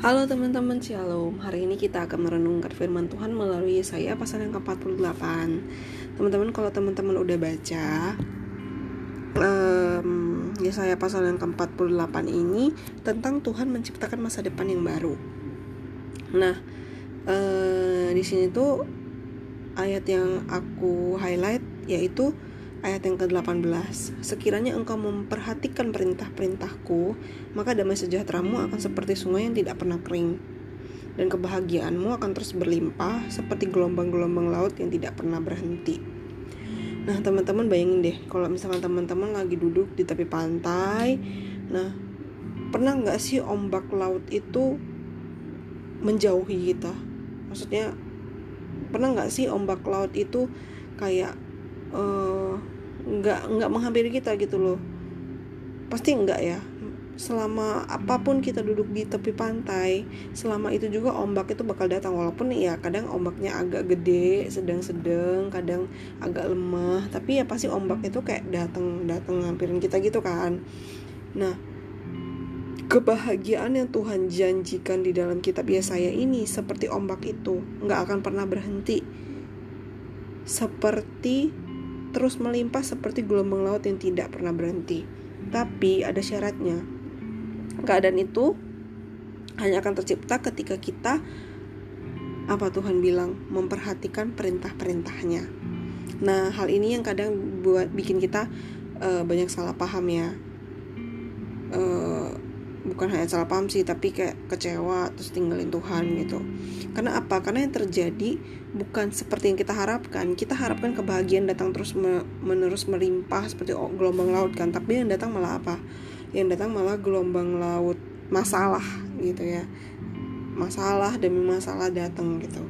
Halo teman-teman Shalom. Hari ini kita akan merenungkan firman Tuhan melalui Yesaya pasal yang ke-48. Teman-teman kalau teman-teman udah baca um, Yesaya pasal yang ke-48 ini Tentang Tuhan menciptakan masa depan yang baru. Nah uh, di sini tuh ayat yang aku highlight yaitu ayat yang ke-18 Sekiranya engkau memperhatikan perintah-perintahku Maka damai sejahteramu akan seperti sungai yang tidak pernah kering. Dan kebahagiaanmu akan terus berlimpah Seperti gelombang-gelombang laut yang tidak pernah berhenti. Nah teman-teman bayangin deh Kalau misalkan teman-teman lagi duduk di tepi pantai Nah pernah nggak sih ombak laut itu menjauhi kita? Maksudnya pernah nggak sih ombak laut itu kayak uh, nggak nggak menghampiri kita gitu loh. Pasti enggak ya. Selama apa pun kita duduk di tepi pantai selama itu juga ombak itu bakal datang. Walaupun ya kadang ombaknya agak gede sedang-sedang kadang agak lemah. Tapi ya pasti ombak itu kayak datang datang ngampirin kita gitu kan. Nah kebahagiaan yang Tuhan janjikan di dalam kitab Yesaya ini seperti ombak itu nggak akan pernah berhenti. Seperti terus melimpah seperti gelombang laut yang tidak pernah berhenti. Tapi ada syaratnya. Keadaan itu hanya akan tercipta ketika kita apa Tuhan bilang memperhatikan perintah-perintahnya. Nah, hal ini yang kadang buat bikin kita uh, banyak salah paham ya. Uh, bukan hanya salah paham sih tapi kayak kecewa terus tinggalin Tuhan gitu. Karena apa? Karena yang terjadi bukan seperti yang kita harapkan. Kita harapkan kebahagiaan datang terus menerus melimpah seperti gelombang laut kan. Tapi yang datang malah apa? Yang datang malah gelombang laut masalah gitu ya. Masalah demi masalah datang gitu.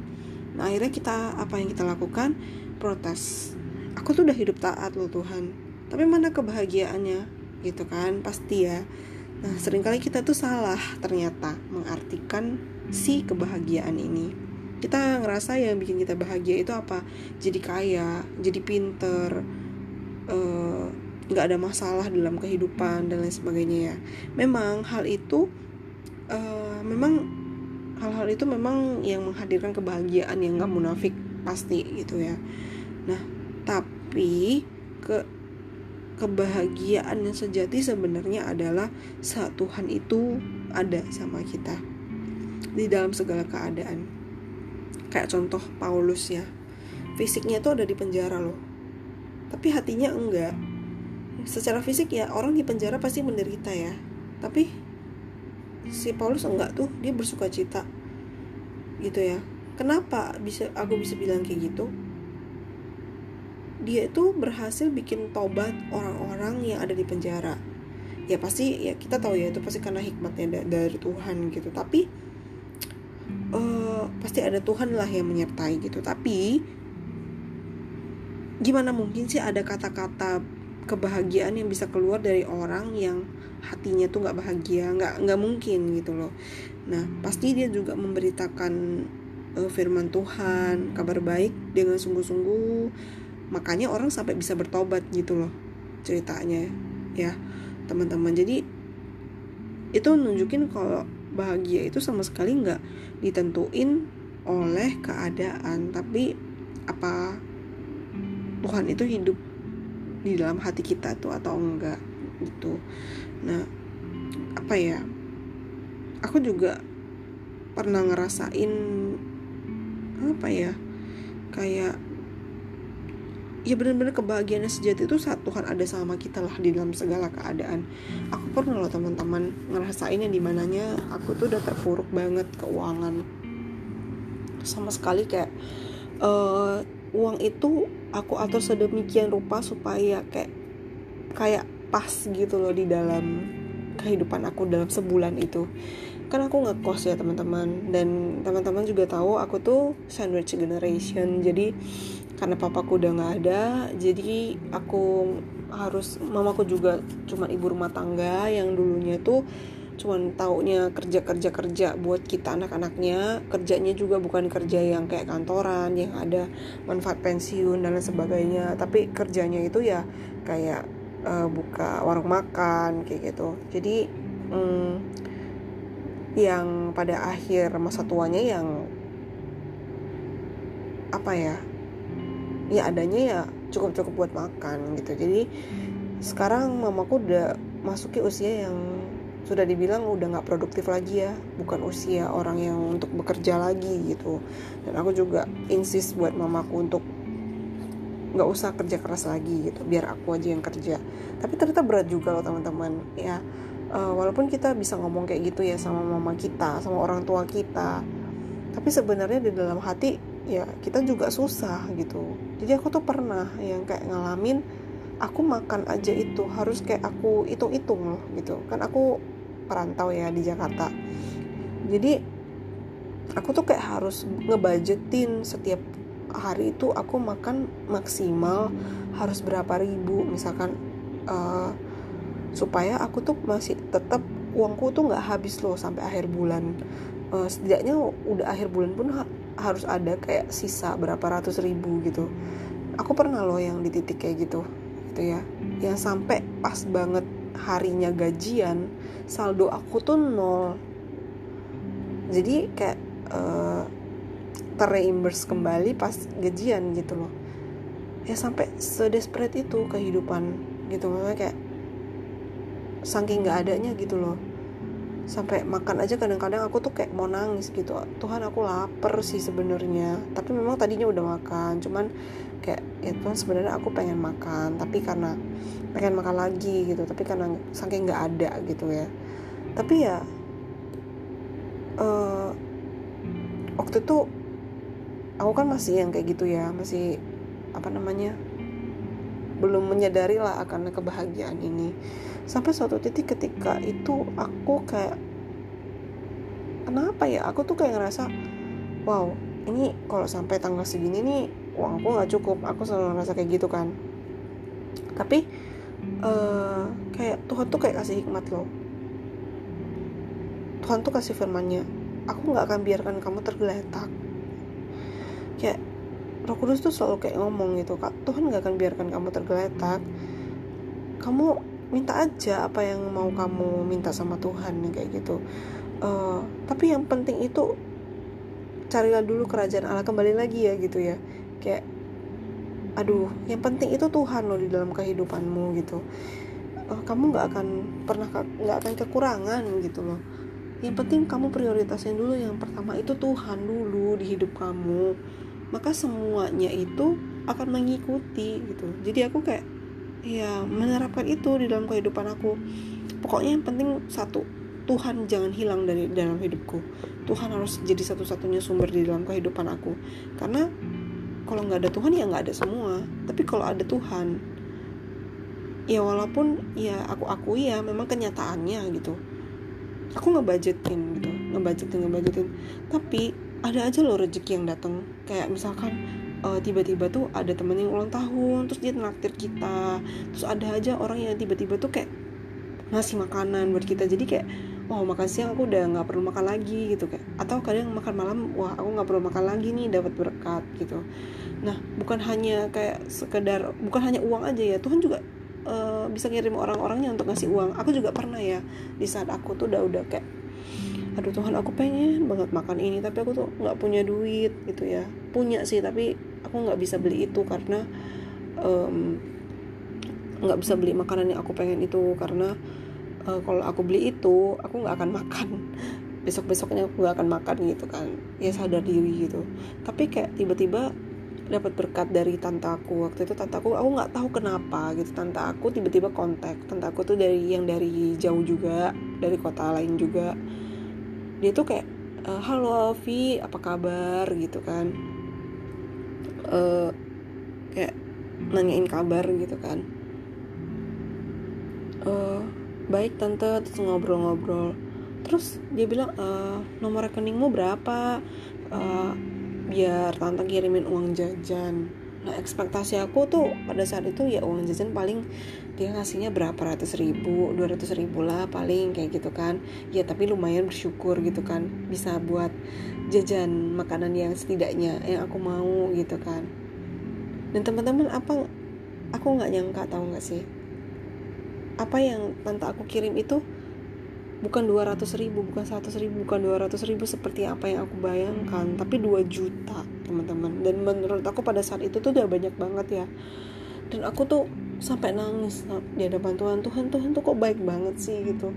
Nah akhirnya kita apa yang kita lakukan? Protes. Aku tuh udah hidup taat loh Tuhan. Tapi mana kebahagiaannya? Gitu kan pasti ya Nah, sering kali kita tuh salah ternyata mengartikan si kebahagiaan ini. Kita ngerasa yang bikin kita bahagia itu apa? Jadi kaya, jadi pinter, eh, nggak uh, ada masalah dalam kehidupan dan lain sebagainya ya. Memang hal itu, uh, memang hal-hal itu memang yang menghadirkan kebahagiaan yang nggak munafik pasti gitu ya. Nah, tapi ke kebahagiaan yang sejati sebenarnya adalah saat Tuhan itu ada sama kita di dalam segala keadaan. Kayak contoh Paulus ya. Fisiknya itu ada di penjara loh. Tapi hatinya enggak. Secara fisik ya orang di penjara pasti menderita ya. Tapi si Paulus enggak tuh, dia bersuka cita. Gitu ya. Kenapa bisa aku bisa bilang kayak gitu? Dia itu berhasil bikin tobat orang-orang yang ada di penjara. Ya pasti ya kita tahu ya itu pasti karena hikmatnya dari Tuhan gitu. Tapi uh, pasti ada Tuhan lah yang menyertai gitu. Tapi gimana mungkin sih ada kata-kata kebahagiaan yang bisa keluar dari orang yang hatinya tuh nggak bahagia? Nggak nggak mungkin gitu loh. Nah pasti dia juga memberitakan uh, firman Tuhan kabar baik dengan sungguh-sungguh makanya orang sampai bisa bertobat gitu loh ceritanya ya teman-teman. Jadi itu nunjukin kalau bahagia itu sama sekali nggak ditentuin oleh keadaan tapi apa Tuhan itu hidup di dalam hati kita tuh atau enggak gitu. Nah apa ya aku juga pernah ngerasain apa ya kayak ya benar-benar kebahagiaan sejati itu saat Tuhan ada sama kita lah di dalam segala keadaan. Aku pernah loh teman-teman ngerasain yang di mananya aku tuh udah terpuruk banget keuangan. Sama sekali kayak uh, uang itu aku atur sedemikian rupa supaya kayak kayak pas gitu loh di dalam kehidupan aku dalam sebulan itu. Kan aku ngekos ya teman-teman. Dan teman-teman juga tahu aku tuh sandwich generation. Jadi karena papaku udah nggak ada jadi aku harus mamaku juga cuma ibu rumah tangga yang dulunya tuh cuman taunya kerja kerja kerja buat kita anak-anaknya. Kerjanya juga bukan kerja yang kayak kantoran yang ada manfaat pensiun dan lain sebagainya. Tapi kerjanya itu ya kayak uh, buka warung makan kayak gitu. Jadi hmm, yang pada akhir masa tuanya yang apa ya ya adanya ya cukup-cukup buat makan gitu. Jadi sekarang mamaku udah masuki usia yang sudah dibilang udah nggak produktif lagi ya. Bukan usia orang yang untuk bekerja lagi gitu. Dan aku juga insist buat mamaku untuk nggak usah kerja keras lagi gitu. Biar aku aja yang kerja. Tapi ternyata berat juga loh teman-teman. Ya uh, walaupun kita bisa ngomong kayak gitu ya sama mama kita sama orang tua kita. Tapi sebenarnya di dalam hati ya kita juga susah gitu jadi aku tuh pernah yang kayak ngalamin aku makan aja itu harus kayak aku hitung-hitung loh gitu. Kan aku perantau ya di Jakarta. Jadi aku tuh kayak harus ngebudgetin setiap hari itu aku makan maksimal harus berapa ribu. Misalkan uh, supaya aku tuh masih tetap uangku tuh nggak habis loh sampai akhir bulan. Uh, setidaknya udah akhir bulan pun harus ada kayak sisa berapa ratus ribu gitu. Aku pernah loh yang di titik kayak gitu gitu ya. Yang sampai pas banget harinya gajian saldo aku tuh nol. Jadi kayak uh, terreimburse kembali pas gajian gitu loh. Ya sampai sedesperate itu kehidupan gitu. Makanya kayak saking nggak adanya gitu loh sampai makan aja kadang-kadang aku tuh kayak mau nangis gitu. Tuhan aku lapar sih sebenarnya. Tapi memang tadinya udah makan. Cuman kayak ya Tuhan sebenarnya aku pengen makan. Tapi karena pengen makan lagi gitu. Tapi karena saking nggak ada gitu ya. Tapi ya uh, waktu itu aku kan masih yang kayak gitu ya. Masih apa namanya belum menyadari lah akan kebahagiaan ini sampai suatu titik ketika itu aku kayak kenapa ya? Aku tuh kayak ngerasa wow ini kalau sampai tanggal segini nih uangku nggak cukup. Aku selalu ngerasa kayak gitu kan. Tapi uh, kayak Tuhan tuh kayak kasih hikmat loh. Tuhan tuh kasih firmannya. Aku nggak akan biarkan kamu tergeletak. Kayak Roh Kudus tuh selalu kayak ngomong gitu kak Tuhan gak akan biarkan kamu tergeletak. Kamu minta aja apa yang mau kamu minta sama Tuhan kayak gitu. Uh, tapi yang penting itu carilah dulu kerajaan Allah kembali lagi ya gitu ya. Kayak aduh yang penting itu Tuhan loh di dalam kehidupanmu gitu. Uh, kamu nggak akan pernah nggak akan kekurangan gitu loh. Yang penting kamu prioritasin dulu. Yang pertama itu Tuhan dulu di hidup kamu. Maka semuanya itu akan mengikuti gitu. Jadi aku kayak ya menerapkan itu di dalam kehidupan aku. Pokoknya yang penting satu Tuhan jangan hilang dari dalam hidupku. Tuhan harus jadi satu-satunya sumber di dalam kehidupan aku. Karena kalau nggak ada Tuhan ya nggak ada semua. Tapi kalau ada Tuhan ya walaupun ya aku akui ya memang kenyataannya gitu. Aku ngebudgetin gitu ngebudgetin ngebudgetin. Tapi ada aja loh rezeki yang datang. Kayak misalkan uh, tiba-tiba tuh ada temen yang ulang tahun terus dia naktir kita. Terus ada aja orang yang tiba-tiba tuh kayak ngasih makanan buat kita. Jadi kayak wow makan siang aku udah nggak perlu makan lagi gitu kayak. Atau kadang makan malam wah aku nggak perlu makan lagi nih dapat berkat gitu. Nah bukan hanya kayak sekedar bukan hanya uang aja ya. Tuhan juga uh, bisa ngirim orang-orangnya untuk ngasih uang. Aku juga pernah ya di saat aku tuh udah udah kayak aduh Tuhan aku pengen banget makan ini tapi aku tuh nggak punya duit gitu ya. Punya sih tapi aku nggak bisa beli itu karena nggak um, bisa beli makanan yang aku pengen itu karena uh, kalau aku beli itu aku nggak akan makan. Besok besoknya aku nggak akan makan gitu kan. Ya sadar diri gitu. Tapi kayak tiba-tiba dapat berkat dari tante aku. Waktu itu tante aku aku nggak tahu kenapa gitu. Tante aku tiba-tiba kontak. Tante aku tuh dari yang dari jauh juga dari kota lain juga. Dia tuh kayak e, halo Alfi apa kabar? gitu kan uh, kayak nanyain kabar gitu kan. Uh, baik tante terus ngobrol-ngobrol. Terus dia bilang uh, nomor rekeningmu berapa? Uh, biar tante kirimin uang jajan nah ekspektasi aku tuh pada saat itu ya uang jajan paling dia ngasihnya berapa ratus ribu dua ratus ribu lah paling kayak gitu kan. Ya tapi lumayan bersyukur gitu kan bisa buat jajan makanan yang setidaknya yang aku mau gitu kan. Dan teman-teman apa aku nggak nyangka tahu nggak sih? Apa yang tante aku kirim itu bukan 200 ribu bukan 100 ribu bukan 200 ribu seperti apa yang aku bayangkan. Tapi 2 juta teman-teman. Dan menurut aku pada saat itu tuh udah banyak banget ya. Dan aku tuh sampai nangis di hadapan Tuhan Tuhan Tuhan tuh kok baik banget sih? Gitu.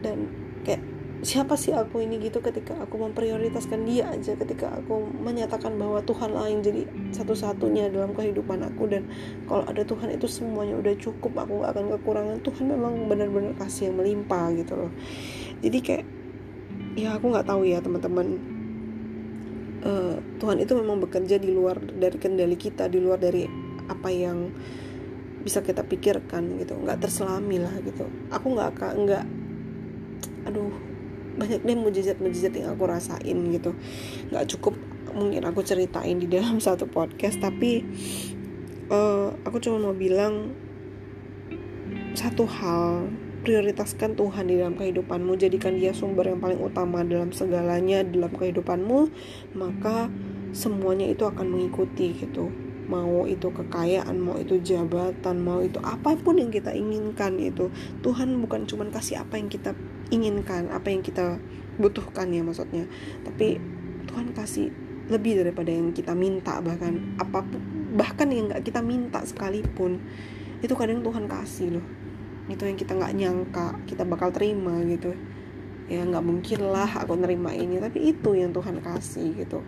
Dan kayak siapa sih aku ini gitu ketika aku memprioritaskan dia aja ketika aku menyatakan bahwa Tuhan lah yang jadi satu-satunya dalam kehidupan aku. Dan kalau ada Tuhan itu semuanya udah cukup aku gak akan kekurangan. Tuhan memang benar-benar kasih yang melimpah gitu loh. Jadi kayak ya aku nggak tahu ya teman-teman. Uh, Tuhan itu memang bekerja di luar dari kendali kita di luar dari apa yang bisa kita pikirkan gitu. Nggak terselami lah gitu. Aku nggak nggak aduh banyak deh mujizat-mujizat yang aku rasain gitu. Nggak cukup mungkin aku ceritain di dalam satu podcast tapi uh, aku cuma mau bilang satu hal. Prioritaskan Tuhan di dalam kehidupanmu jadikan dia sumber yang paling utama dalam segalanya dalam kehidupanmu maka semuanya itu akan mengikuti gitu. Mau itu kekayaan, mau itu jabatan, mau itu apa pun yang kita inginkan itu Tuhan bukan cuma kasih apa yang kita inginkan, apa yang kita butuhkan ya maksudnya, tapi Tuhan kasih lebih daripada yang kita minta bahkan apa pun bahkan yang nggak kita minta sekalipun itu kadang Tuhan kasih loh. Itu yang kita nggak nyangka kita bakal terima gitu. Ya nggak mungkin lah aku nerima ini tapi itu yang Tuhan kasih gitu.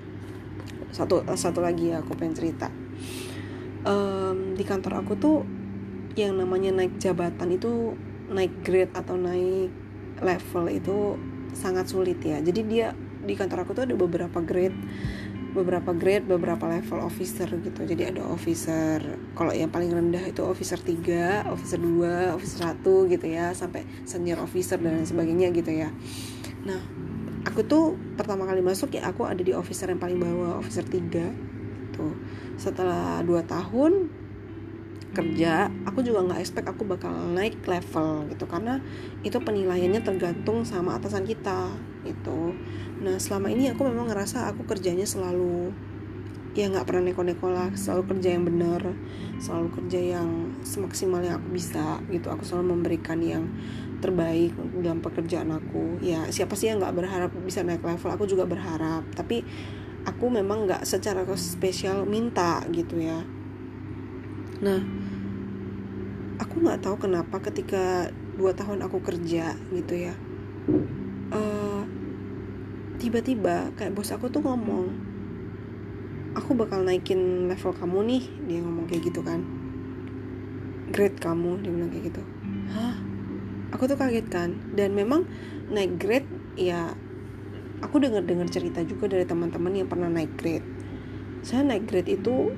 Satu satu lagi ya aku pengen cerita. Um, di kantor aku tuh yang namanya naik jabatan itu naik grade atau naik level itu sangat sulit ya jadi dia di kantor aku tuh ada beberapa grade beberapa grade, beberapa level officer gitu. Jadi ada officer, kalau yang paling rendah itu officer 3, officer 2, officer 1 gitu ya, sampai senior officer dan sebagainya gitu ya. Nah, aku tuh pertama kali masuk ya aku ada di officer yang paling bawah, officer 3 gitu setelah 2 tahun kerja aku juga nggak expect aku bakal naik level gitu. Karena itu penilaiannya tergantung sama atasan kita itu nah selama ini aku memang ngerasa aku kerjanya selalu ya nggak pernah neko-neko lah. Selalu kerja yang benar selalu kerja yang semaksimal yang aku bisa gitu. Aku selalu memberikan yang terbaik dalam pekerjaan aku. Ya siapa sih yang nggak berharap bisa naik level? Aku juga berharap. Tapi aku memang nggak secara spesial minta gitu ya. Nah aku nggak tahu kenapa ketika dua tahun aku kerja gitu ya uh, tiba-tiba kayak bos aku tuh ngomong aku bakal naikin level kamu nih dia ngomong kayak gitu kan. Grade kamu dia bilang kayak gitu. Hah? Aku tuh kaget kan. Dan memang naik grade ya aku dengar-dengar cerita juga dari teman-teman yang pernah naik grade. Saya naik grade itu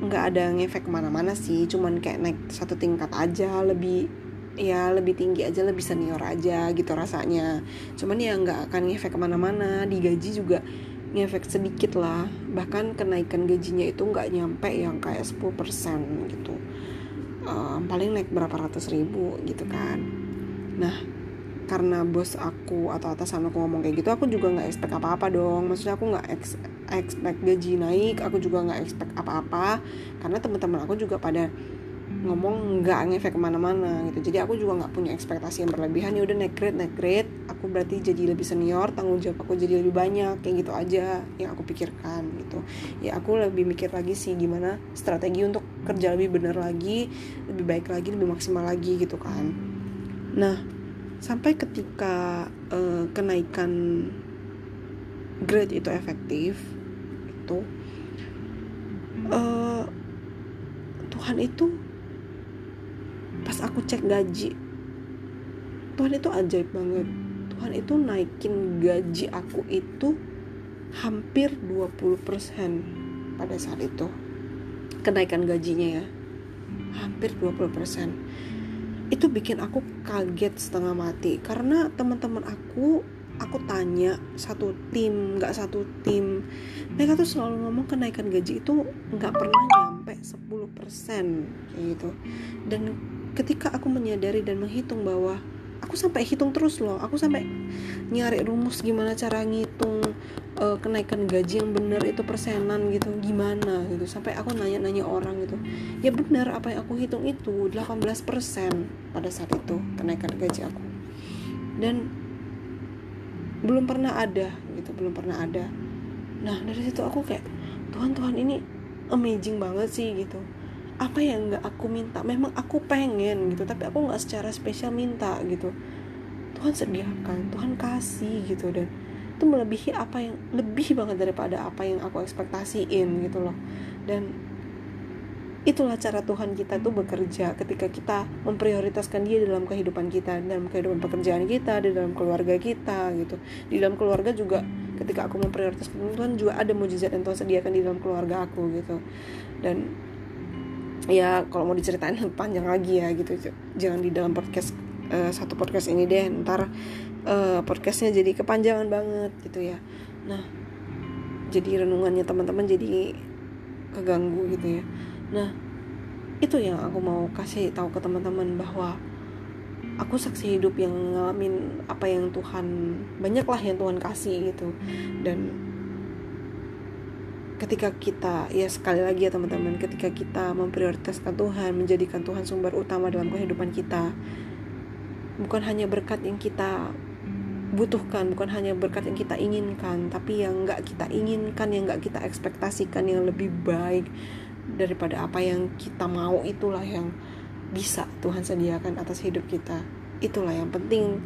nggak ada ngefek ke mana-mana sih cuman kayak naik satu tingkat aja lebih ya lebih tinggi aja lebih senior aja gitu rasanya. Cuman ya nggak akan ngefek ke mana-mana di gaji juga ngefek sedikit lah. Bahkan kenaikan gajinya itu nggak nyampe yang kayak 10% gitu. Um, paling naik berapa ratus ribu gitu kan. Nah karena bos aku atau atasan aku ngomong kayak gitu aku juga nggak expect apa-apa dong. Maksudnya aku nggak expect gaji naik aku juga nggak expect apa-apa. Karena teman-teman aku juga pada ngomong nggak ngefek ke mana-mana gitu. Jadi aku juga nggak punya ekspektasi yang berlebihan. Ya udah naik grade naik grade. Aku berarti jadi lebih senior tanggung jawab aku jadi lebih banyak. Kayak gitu aja yang aku pikirkan gitu. Ya aku lebih mikir lagi sih gimana strategi untuk kerja lebih bener lagi lebih baik lagi lebih maksimal lagi gitu kan. Nah sampai ketika uh, kenaikan grade itu efektif itu uh, Tuhan itu pas aku cek gaji Tuhan itu ajaib banget. Tuhan itu naikin gaji aku itu hampir 20% pada saat itu. Kenaikan gajinya ya hampir 20% itu bikin aku kaget setengah mati karena teman-teman aku aku tanya satu tim nggak satu tim. Mereka tuh selalu ngomong kenaikan gaji itu nggak pernah nyampe 10% kayak gitu. Dan ketika aku menyadari dan menghitung bahwa aku sampai hitung terus loh aku sampai nyari rumus gimana cara ngitung uh, kenaikan gaji yang benar itu persenan gitu gimana gitu. Sampai aku nanya-nanya orang gitu ya benar apa yang aku hitung itu 18% pada saat itu kenaikan gaji aku. Dan belum pernah ada gitu belum pernah ada. Nah dari situ aku kayak Tuhan Tuhan ini amazing banget sih gitu. Apa yang nggak aku minta? Memang aku pengen gitu tapi aku nggak secara spesial minta gitu. Tuhan sediakan Tuhan kasih gitu dan itu melebihi apa yang lebih banget daripada apa yang aku ekspektasiin gitu loh. Dan itulah cara Tuhan kita tuh bekerja ketika kita memprioritaskan dia dalam kehidupan kita dalam kehidupan pekerjaan kita di dalam keluarga kita gitu. Di dalam keluarga juga ketika aku memprioritaskan Tuhan juga ada mujizat yang Tuhan sediakan di dalam keluarga aku gitu. Dan ya kalau mau diceritain panjang lagi ya gitu. Jangan di dalam podcast uh, satu podcast ini deh ntar uh, podcastnya jadi kepanjangan banget gitu ya. Nah jadi renungannya teman-teman jadi keganggu gitu ya nah itu yang aku mau kasih tahu ke teman-teman bahwa aku saksi hidup yang ngalamin apa yang Tuhan banyaklah yang Tuhan kasih gitu. Dan ketika kita ya sekali lagi ya teman-teman ketika kita memprioritaskan Tuhan menjadikan Tuhan sumber utama dalam kehidupan kita bukan hanya berkat yang kita butuhkan bukan hanya berkat yang kita inginkan tapi yang nggak kita inginkan yang nggak kita ekspektasikan yang lebih baik daripada apa yang kita mau itulah yang bisa Tuhan sediakan atas hidup kita. Itulah yang penting.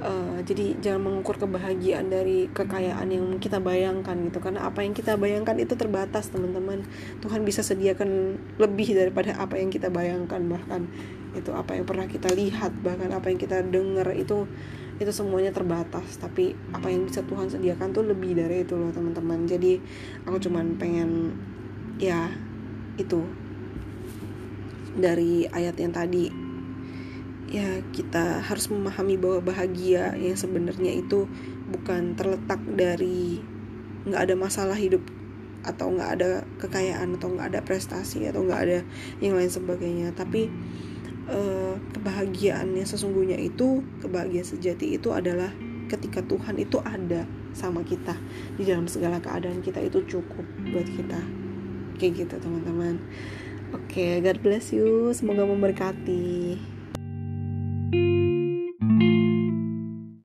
Uh, jadi jangan mengukur kebahagiaan dari kekayaan yang kita bayangkan gitu. Karena apa yang kita bayangkan itu terbatas teman-teman. Tuhan bisa sediakan lebih daripada apa yang kita bayangkan bahkan itu apa yang pernah kita lihat bahkan apa yang kita dengar itu itu semuanya terbatas. Tapi apa yang bisa Tuhan sediakan tuh lebih dari itu loh teman-teman. Jadi aku cuman pengen ya itu dari ayat yang tadi. Ya kita harus memahami bahwa bahagia yang sebenarnya itu bukan terletak dari nggak ada masalah hidup atau nggak ada kekayaan atau nggak ada prestasi atau nggak ada yang lain sebagainya. Tapi uh, kebahagiaan yang sesungguhnya itu kebahagiaan sejati itu adalah ketika Tuhan itu ada sama kita di dalam segala keadaan kita itu cukup buat kita kayak gitu teman-teman. Oke okay, God bless you. Semoga memberkati